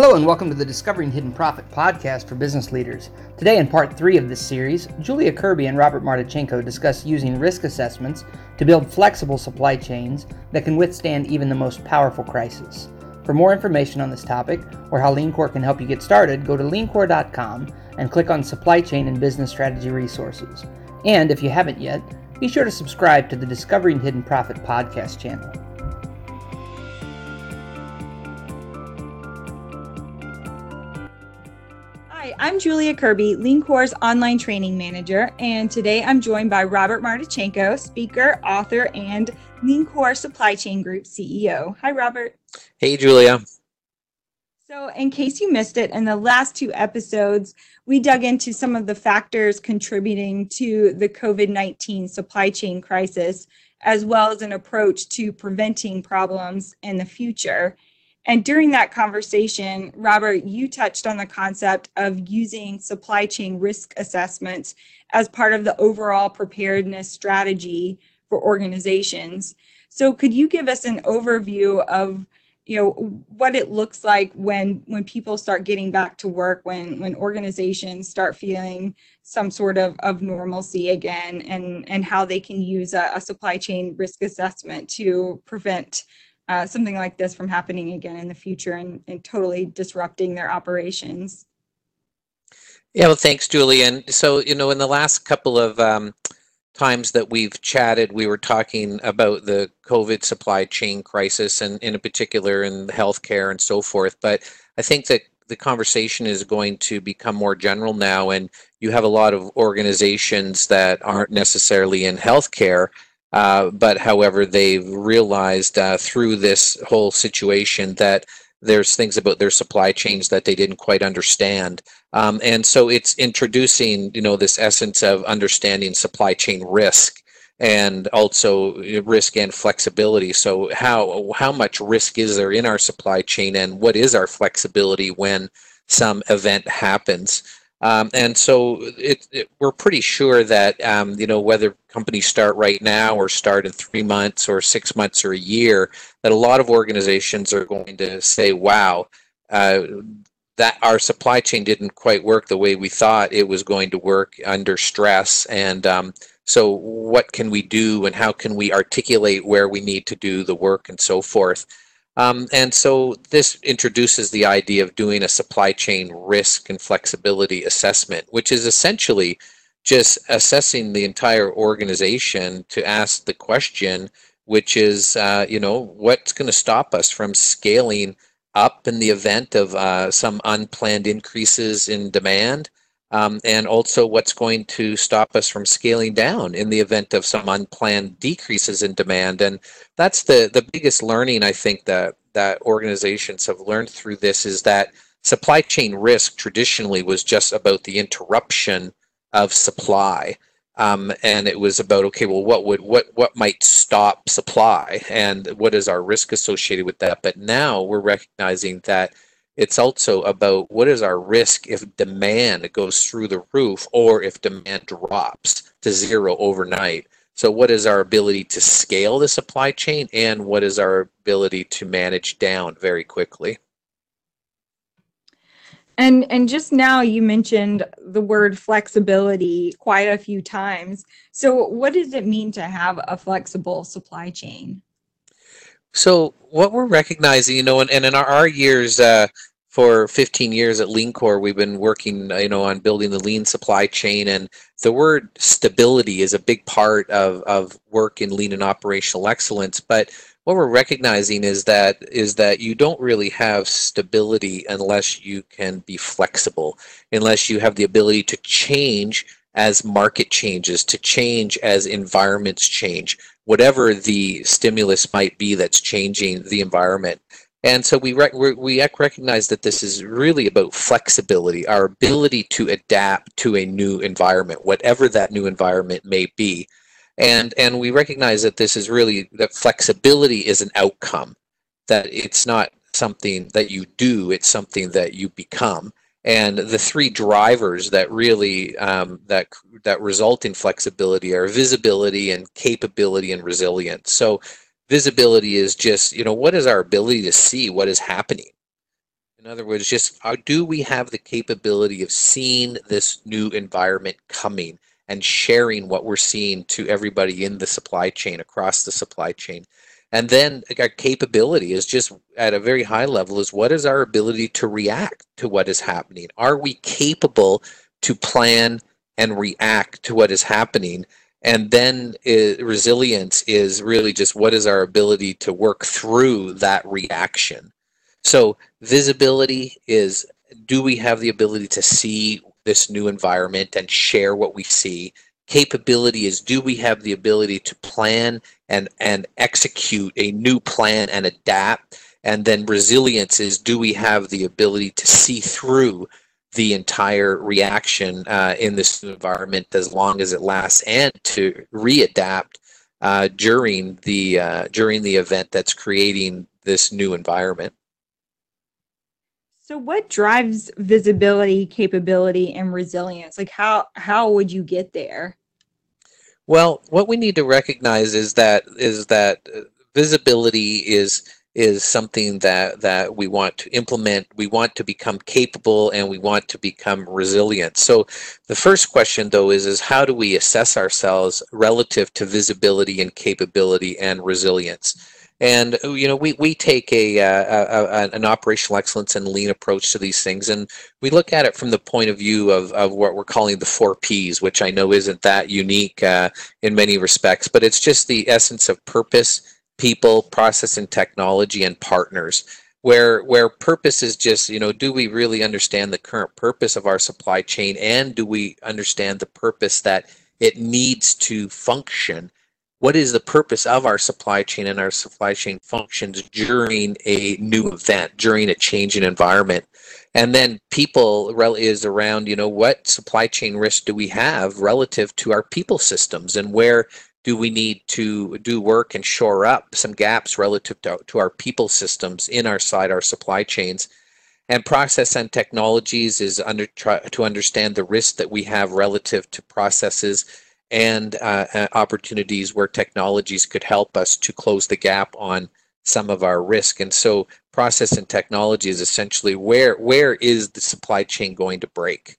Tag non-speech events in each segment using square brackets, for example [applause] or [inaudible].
Hello, and welcome to the Discovering Hidden Profit podcast for business leaders. Today, in part three of this series, Julia Kirby and Robert Martichenko discuss using risk assessments to build flexible supply chains that can withstand even the most powerful crisis. For more information on this topic or how LeanCor can help you get started, go to leancor.com and click on Supply Chain and Business Strategy Resources. And if you haven't yet, be sure to subscribe to the Discovering Hidden Profit podcast channel. I'm Julia Kirby, LeanCor's online training manager, and today I'm joined by Robert Martichenko, speaker, author, and LeanCor Supply Chain Group CEO. Hi, Robert. Hey, Julia. So, in case you missed it, in the last two episodes, we dug into some of the factors contributing to the COVID 19 supply chain crisis, as well as an approach to preventing problems in the future. And during that conversation, Robert, you touched on the concept of using supply chain risk assessments as part of the overall preparedness strategy for organizations. So could you give us an overview of you know what it looks like when when people start getting back to work when when organizations start feeling some sort of of normalcy again and and how they can use a, a supply chain risk assessment to prevent uh, something like this from happening again in the future and, and totally disrupting their operations. Yeah, well, thanks, Julia. So, you know, in the last couple of um, times that we've chatted, we were talking about the COVID supply chain crisis and, in particular, in healthcare and so forth. But I think that the conversation is going to become more general now, and you have a lot of organizations that aren't necessarily in healthcare uh, but however, they've realized uh, through this whole situation that there's things about their supply chains that they didn't quite understand. Um, and so it's introducing, you know, this essence of understanding supply chain risk and also risk and flexibility. So how how much risk is there in our supply chain and what is our flexibility when some event happens? Um, and so it, it, we're pretty sure that um, you know whether companies start right now or start in three months or six months or a year, that a lot of organizations are going to say, "Wow, uh, that our supply chain didn't quite work the way we thought it was going to work under stress." And um, so, what can we do, and how can we articulate where we need to do the work, and so forth. Um, and so this introduces the idea of doing a supply chain risk and flexibility assessment, which is essentially just assessing the entire organization to ask the question, which is, uh, you know, what's going to stop us from scaling up in the event of uh, some unplanned increases in demand? Um, and also what's going to stop us from scaling down in the event of some unplanned decreases in demand. And that's the, the biggest learning I think that, that organizations have learned through this is that supply chain risk traditionally was just about the interruption of supply. Um, and it was about okay well what would what what might stop supply and what is our risk associated with that but now we're recognizing that it's also about what is our risk if demand goes through the roof or if demand drops to zero overnight. So, what is our ability to scale the supply chain and what is our ability to manage down very quickly? And and just now you mentioned the word flexibility quite a few times. So what does it mean to have a flexible supply chain? So what we're recognizing, you know, and, and in our, our years, uh, for 15 years at LeanCor, we've been working, uh, you know, on building the lean supply chain, and the word stability is a big part of, of work in lean and operational excellence. But what we're recognizing is that is that you don't really have stability unless you can be flexible, unless you have the ability to change as market changes, to change as environments change, whatever the stimulus might be that's changing the environment. And so we, rec- we recognize that this is really about flexibility, our ability to adapt to a new environment, whatever that new environment may be. And, and we recognize that this is really, that flexibility is an outcome, that it's not something that you do, it's something that you become. And the three drivers that really um, that that result in flexibility are visibility and capability and resilience. So visibility is just you know what is our ability to see what is happening In other words, just uh, do we have the capability of seeing this new environment coming and sharing what we're seeing to everybody in the supply chain across the supply chain? And then our capability is just at a very high level is what is our ability to react to what is happening? Are we capable to plan and react to what is happening? And then resilience is really just what is our ability to work through that reaction? So visibility is do we have the ability to see this new environment and share what we see? Capability is do we have the ability to plan and, and execute a new plan and adapt? And then resilience is do we have the ability to see through the entire reaction uh, in this environment as long as it lasts and to readapt uh, during the uh, during the event that's creating this new environment. So what drives visibility, capability, and resilience? Like how how would you get there? Well, what we need to recognize is that is that uh, visibility is is something that that we want to implement we want to become capable and we want to become resilient. So the first question though is is how do we assess ourselves relative to visibility and capability and resilience? And uh, you know, we we take a, uh, a, an operational excellence and lean approach to these things, and we look at it from the point of view of, of what we're calling the four Ps, which I know isn't that unique uh, in many respects, but it's just the essence of purpose, people, process, and technology, and partners. Where where purpose is just you know, do we really understand the current purpose of our supply chain, and do we understand the purpose that it needs to function? what is the purpose of our supply chain and our supply chain functions during a new event, during a change in environment. And then people is around, you know, what supply chain risk do we have relative to our people systems and where do we need to do work and shore up some gaps relative to, to our people systems in our side, our supply chains. And process and technologies is under try, to understand the risk that we have relative to processes and uh, uh, opportunities where technologies could help us to close the gap on some of our risk. And so process and technology is essentially where where is the supply chain going to break?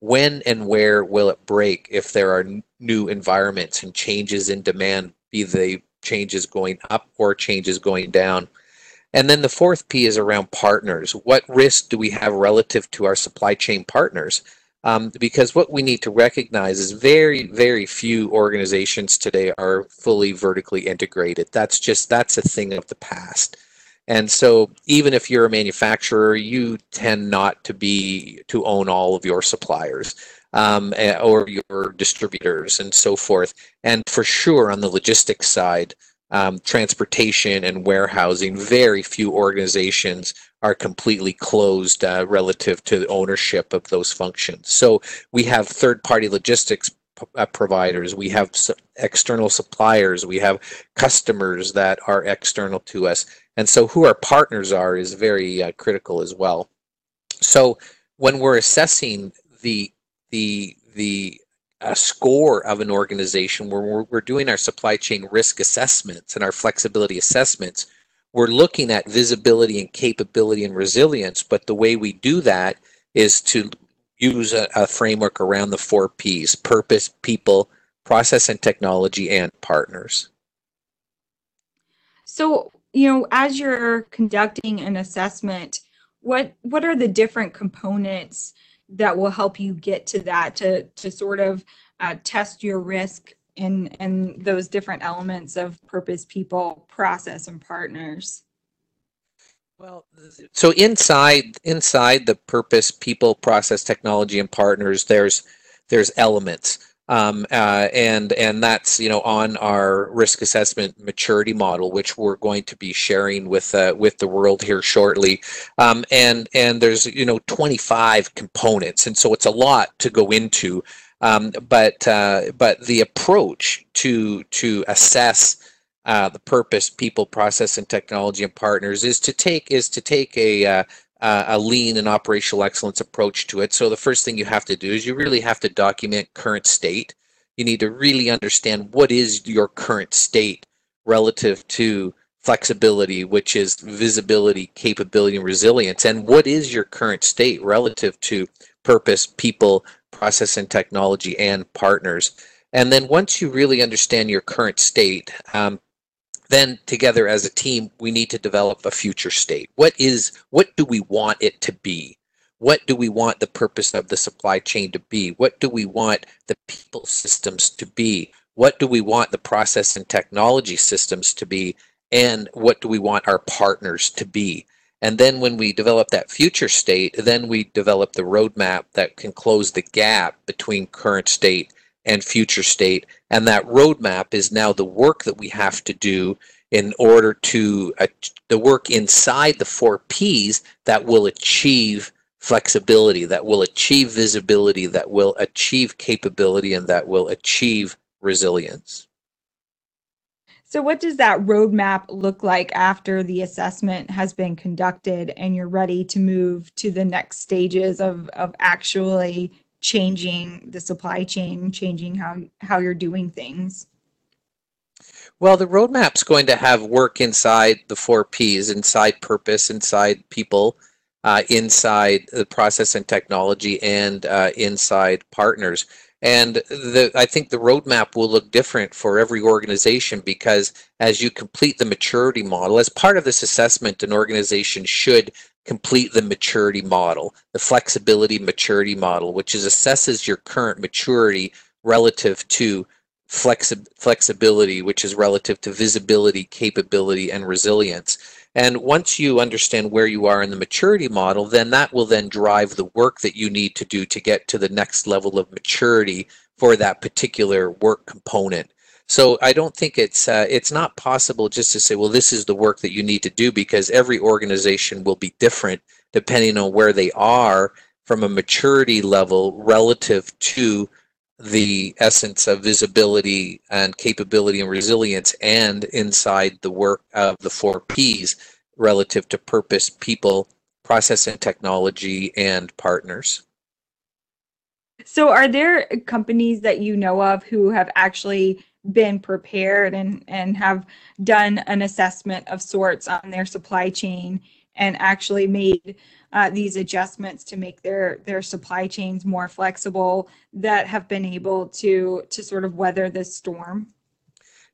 When and where will it break if there are new environments and changes in demand, be they changes going up or changes going down? And then the fourth P is around partners. What risk do we have relative to our supply chain partners? Um, because what we need to recognize is very, very few organizations today are fully vertically integrated. That's just, that's a thing of the past. And so even if you're a manufacturer, you tend not to be, to own all of your suppliers. Um, eh, or your distributors and so forth. And for sure, on the logistics side, um, transportation and warehousing, very few organizations are completely closed uh, relative to the ownership of those functions. So we have third party logistics uh, providers, we have external suppliers, we have customers that are external to us. And so who our partners are is very uh, critical as well. So when we're assessing the the the uh, score of an organization, where we're, we're doing our supply chain risk assessments and our flexibility assessments, we're looking at visibility and capability and resilience, but the way we do that is to use a, a, framework around the four P's purpose, people, process and technology, and partners. So, you know, as you're conducting an assessment, what what are the different components that will help you get to that to to sort of uh, test your risk and and those different elements of purpose people process and partners well so inside inside the purpose people process technology and partners there's there's elements um, uh, and and that's you know on our risk assessment maturity model, which we're going to be sharing with uh, with the world here shortly. Um, and and there's you know 25 components, and so it's a lot to go into. Um, but uh, but the approach to to assess uh, the purpose, people, process, and technology and partners is to take is to take a uh, a lean and operational excellence approach to it. So the first thing you have to do is you really have to document current state. You need to really understand what is your current state relative to flexibility, which is visibility, capability, and resilience. And what is your current state relative to purpose, people, process, and technology, and partners? And then once you really understand your current state, um, then together as a team, we need to develop a future state. What is what do we want it to be? What do we want the purpose of the supply chain to be? What do we want the people systems to be? What do we want the process and technology systems to be? And what do we want our partners to be? And then when we develop that future state, then we develop the roadmap that can close the gap between current state and future state. And that roadmap is now the work that we have to do in order to uh, the work inside the four P's that will achieve flexibility, that will achieve visibility, that will achieve capability, and that will achieve resilience. So, what does that roadmap look like after the assessment has been conducted and you're ready to move to the next stages of, of actually changing the supply chain, changing how, how you're doing things? Well, the roadmap's going to have work inside the four P's, inside purpose, inside people, uh, inside the process and technology, and uh, inside partners. And the, I think the roadmap will look different for every organization because as you complete the maturity model, as part of this assessment, an organization should complete the maturity model, the flexibility maturity model, which is assesses your current maturity relative to flexi- flexibility, which is relative to visibility, capability, and resilience. And once you understand where you are in the maturity model, then that will then drive the work that you need to do to get to the next level of maturity for that particular work component. So I don't think it's uh, it's not possible just to say, well, this is the work that you need to do because every organization will be different depending on where they are from a maturity level relative to the essence of visibility and capability and resilience and inside the work of the four P's relative to purpose, people, process and technology, and partners. So, are there companies that you know of who have actually been prepared and, and have done an assessment of sorts on their supply chain and actually made uh, these adjustments to make their their supply chains more flexible that have been able to to sort of weather this storm?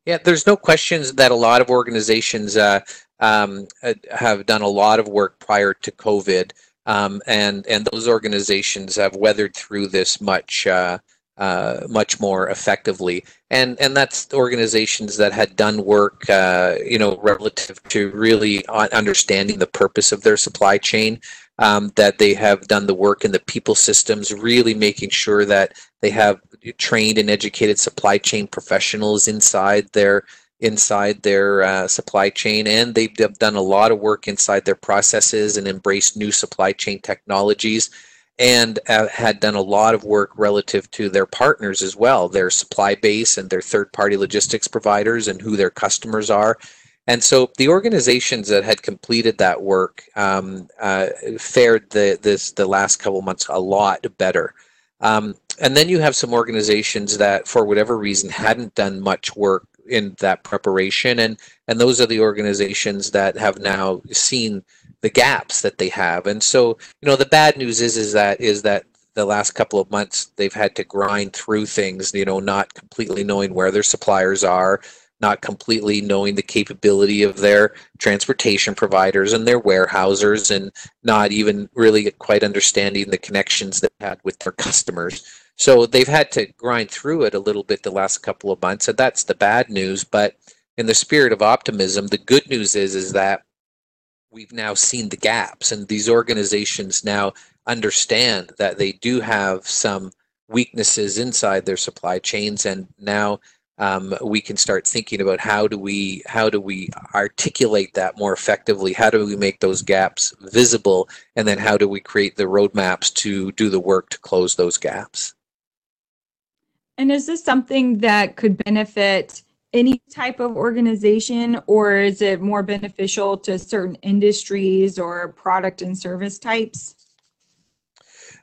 Yeah, there's no questions that a lot of organizations uh, um, uh, have done a lot of work prior to COVID, um, and and those organizations have weathered through this much. Uh, uh, much more effectively. And and that's organizations that had done work, uh, you know, relative to really understanding the purpose of their supply chain. Um, that they have done the work in the people systems, really making sure that they have trained and educated supply chain professionals inside their inside their uh, supply chain, and they've done a lot of work inside their processes and embraced new supply chain technologies and uh, had done a lot of work relative to their partners as well, their supply base and their third party logistics providers and who their customers are. And so the organizations that had completed that work um, uh, fared the, this, the last couple months a lot better. Um, and then you have some organizations that, for whatever reason, hadn't done much work in that preparation, and and those are the organizations that have now seen the gaps that they have. And so, you know, the bad news is is that is that the last couple of months they've had to grind through things, you know, not completely knowing where their suppliers are, not completely knowing the capability of their transportation providers and their warehousers and not even really quite understanding the connections they had with their customers. So they've had to grind through it a little bit the last couple of months, and that's the bad news. But in the spirit of optimism, the good news is is that we've now seen the gaps and these organizations now understand that they do have some weaknesses inside their supply chains and now um, we can start thinking about how do we how do we articulate that more effectively? How do we make those gaps visible? And then how do we create the roadmaps to do the work to close those gaps? And is this something that could benefit any type of organization, or is it more beneficial to certain industries or product and service types?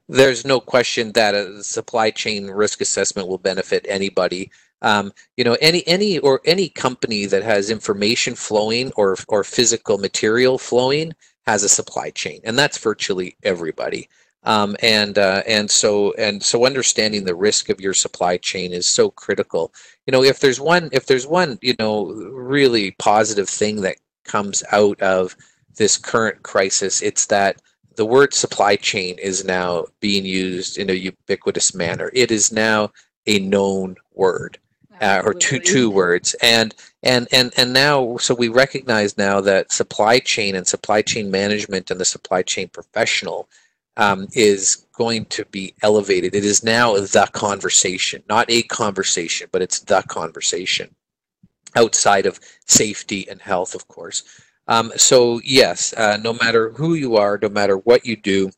There's no question that a supply chain risk assessment will benefit anybody. Um, you know, any any or any company that has information flowing or or physical material flowing has a supply chain, and that's virtually everybody. Um, and uh, and so and so understanding the risk of your supply chain is so critical. You know, if there's one if there's one you know really positive thing that comes out of this current crisis, it's that the word supply chain is now being used in a ubiquitous manner. It is now a known word. Uh, or two two words and and and and now so we recognize now that supply chain and supply chain management and the supply chain professional um, is going to be elevated. It is now the conversation, not a conversation, but it's the conversation outside of safety and health, of course. Um, so, yes, uh, no matter who you are, no matter what you do,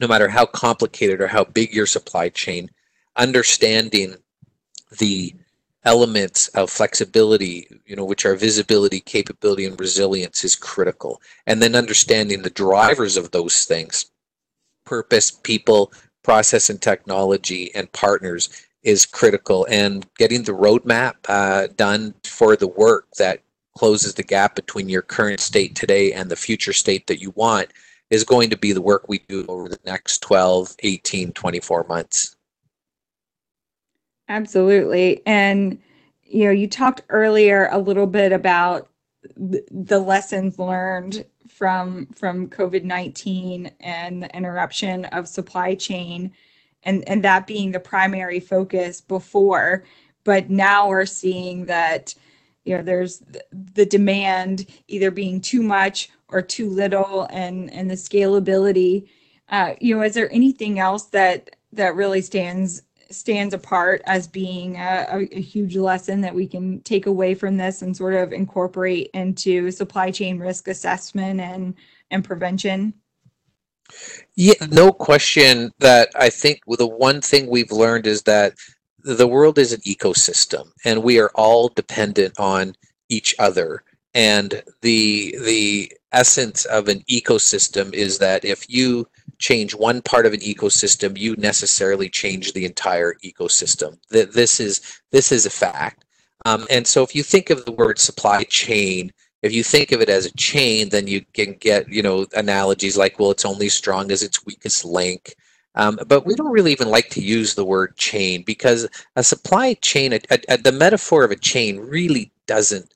no matter how complicated or how big your supply chain, understanding the elements of flexibility, you know, which are visibility, capability, and resilience is critical. And then understanding the drivers of those things purpose, people, process and technology, and partners is critical. And getting the roadmap uh, done for the work that closes the gap between your current state today and the future state that you want is going to be the work we do over the next 12, 18, 24 months. Absolutely. And, you know, you talked earlier a little bit about the lessons learned from from COVID-19 and the interruption of supply chain and and that being the primary focus before. But now we're seeing that you know there's the demand either being too much or too little and and the scalability. Uh, you know is there anything else that that really stands stands apart as being a, a, huge lesson that we can take away from this and sort of incorporate into supply chain risk assessment and and prevention? Yeah, no question that I think the one thing we've learned is that the world is an ecosystem and we are all dependent on each other. And the the essence of an ecosystem is that if you change one part of an ecosystem, you necessarily change the entire ecosystem. That this is this is a fact. Um, and so if you think of the word supply chain, if you think of it as a chain, then you can get you know analogies like, well, it's only strong as its weakest link. Um, but we don't really even like to use the word chain because a supply chain, a, a, the metaphor of a chain really doesn't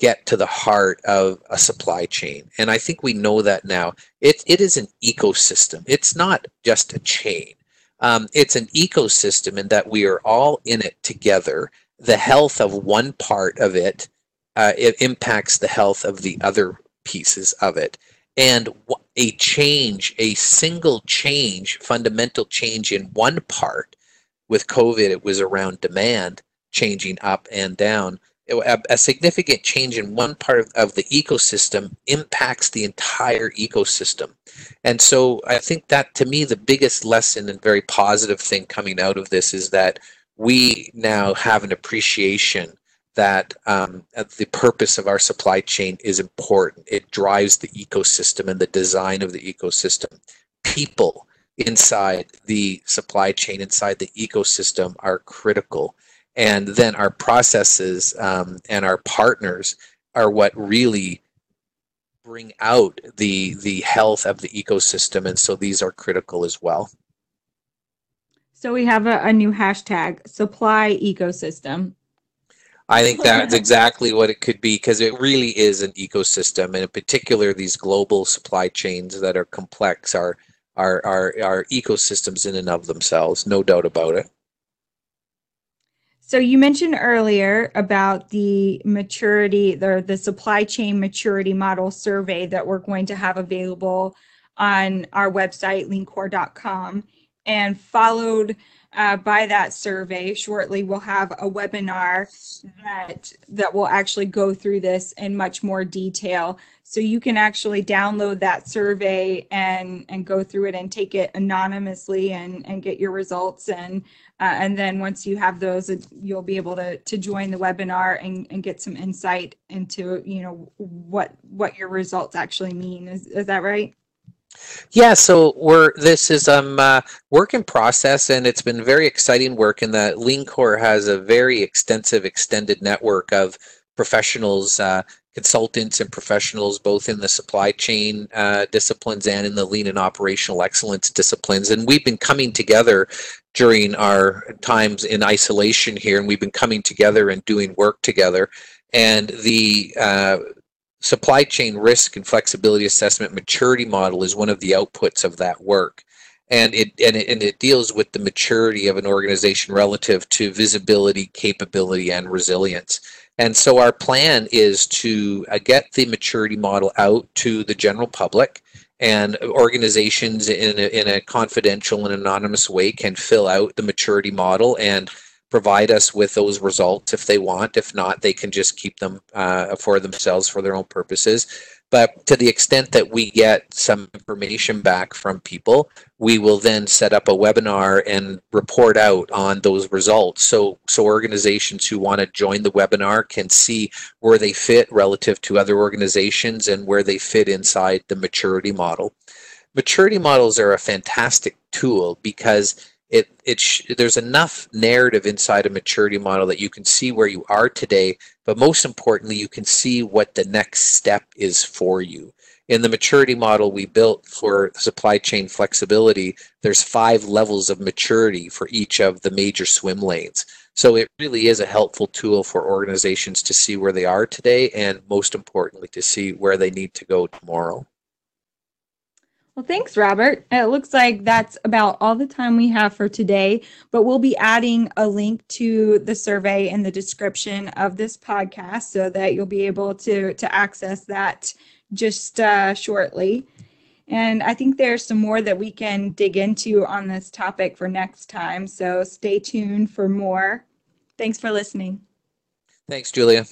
get to the heart of a supply chain. And I think we know that now. It, it is an ecosystem. It's not just a chain. Um, it's an ecosystem in that we are all in it together. The health of one part of it, uh, it impacts the health of the other pieces of it. And a change, a single change, fundamental change in one part, with COVID, it was around demand changing up and down a, a significant change in one part of, of the ecosystem impacts the entire ecosystem. And so I think that to me, the biggest lesson and very positive thing coming out of this is that we now have an appreciation that um, the purpose of our supply chain is important. It drives the ecosystem and the design of the ecosystem. People inside the supply chain, inside the ecosystem, are critical and then our processes um, and our partners are what really bring out the the health of the ecosystem. And so these are critical as well. So we have a, a new hashtag supply ecosystem. I think [laughs] that's exactly what it could be because it really is an ecosystem. And in particular these global supply chains that are complex are are are, are ecosystems in and of themselves no doubt about it so you mentioned earlier about the maturity, the, the supply chain maturity model survey that we're going to have available on our website, leancor.com. And followed uh, by that survey, shortly we'll have a webinar that that will actually go through this in much more detail. So you can actually download that survey and and go through it and take it anonymously and and get your results and uh, and then once you have those, you'll be able to, to join the webinar and, and get some insight into, you know, what, what your results actually mean. Is, is that right? Yeah, so we're this is um uh, work in process, and it's been very exciting work in LeanCor has a very extensive, extended network of professionals, uh, consultants, and professionals, both in the supply chain uh, disciplines and in the lean and operational excellence disciplines. And we've been coming together during our times in isolation here, and we've been coming together and doing work together. And the uh, supply chain risk and flexibility assessment maturity model is one of the outputs of that work and it, and it and it deals with the maturity of an organization relative to visibility capability and resilience and so our plan is to uh, get the maturity model out to the general public and organizations in a, in a confidential and anonymous way can fill out the maturity model and provide us with those results if they want. If not, they can just keep them uh, for themselves for their own purposes. But to the extent that we get some information back from people, we will then set up a webinar and report out on those results. So, so organizations who want to join the webinar can see where they fit relative to other organizations and where they fit inside the maturity model. Maturity models are a fantastic tool because it it sh- there's enough narrative inside a maturity model that you can see where you are today but most importantly you can see what the next step is for you. In the maturity model we built for supply chain flexibility there's five levels of maturity for each of the major swim lanes. So it really is a helpful tool for organizations to see where they are today and most importantly to see where they need to go tomorrow well, thanks, Robert. It looks like that's about all the time we have for today, but we'll be adding a link to the survey in the description of this podcast so that you'll be able to, to access that just uh, shortly. And I think there's some more that we can dig into on this topic for next time. So stay tuned for more. Thanks for listening. Thanks, Julia.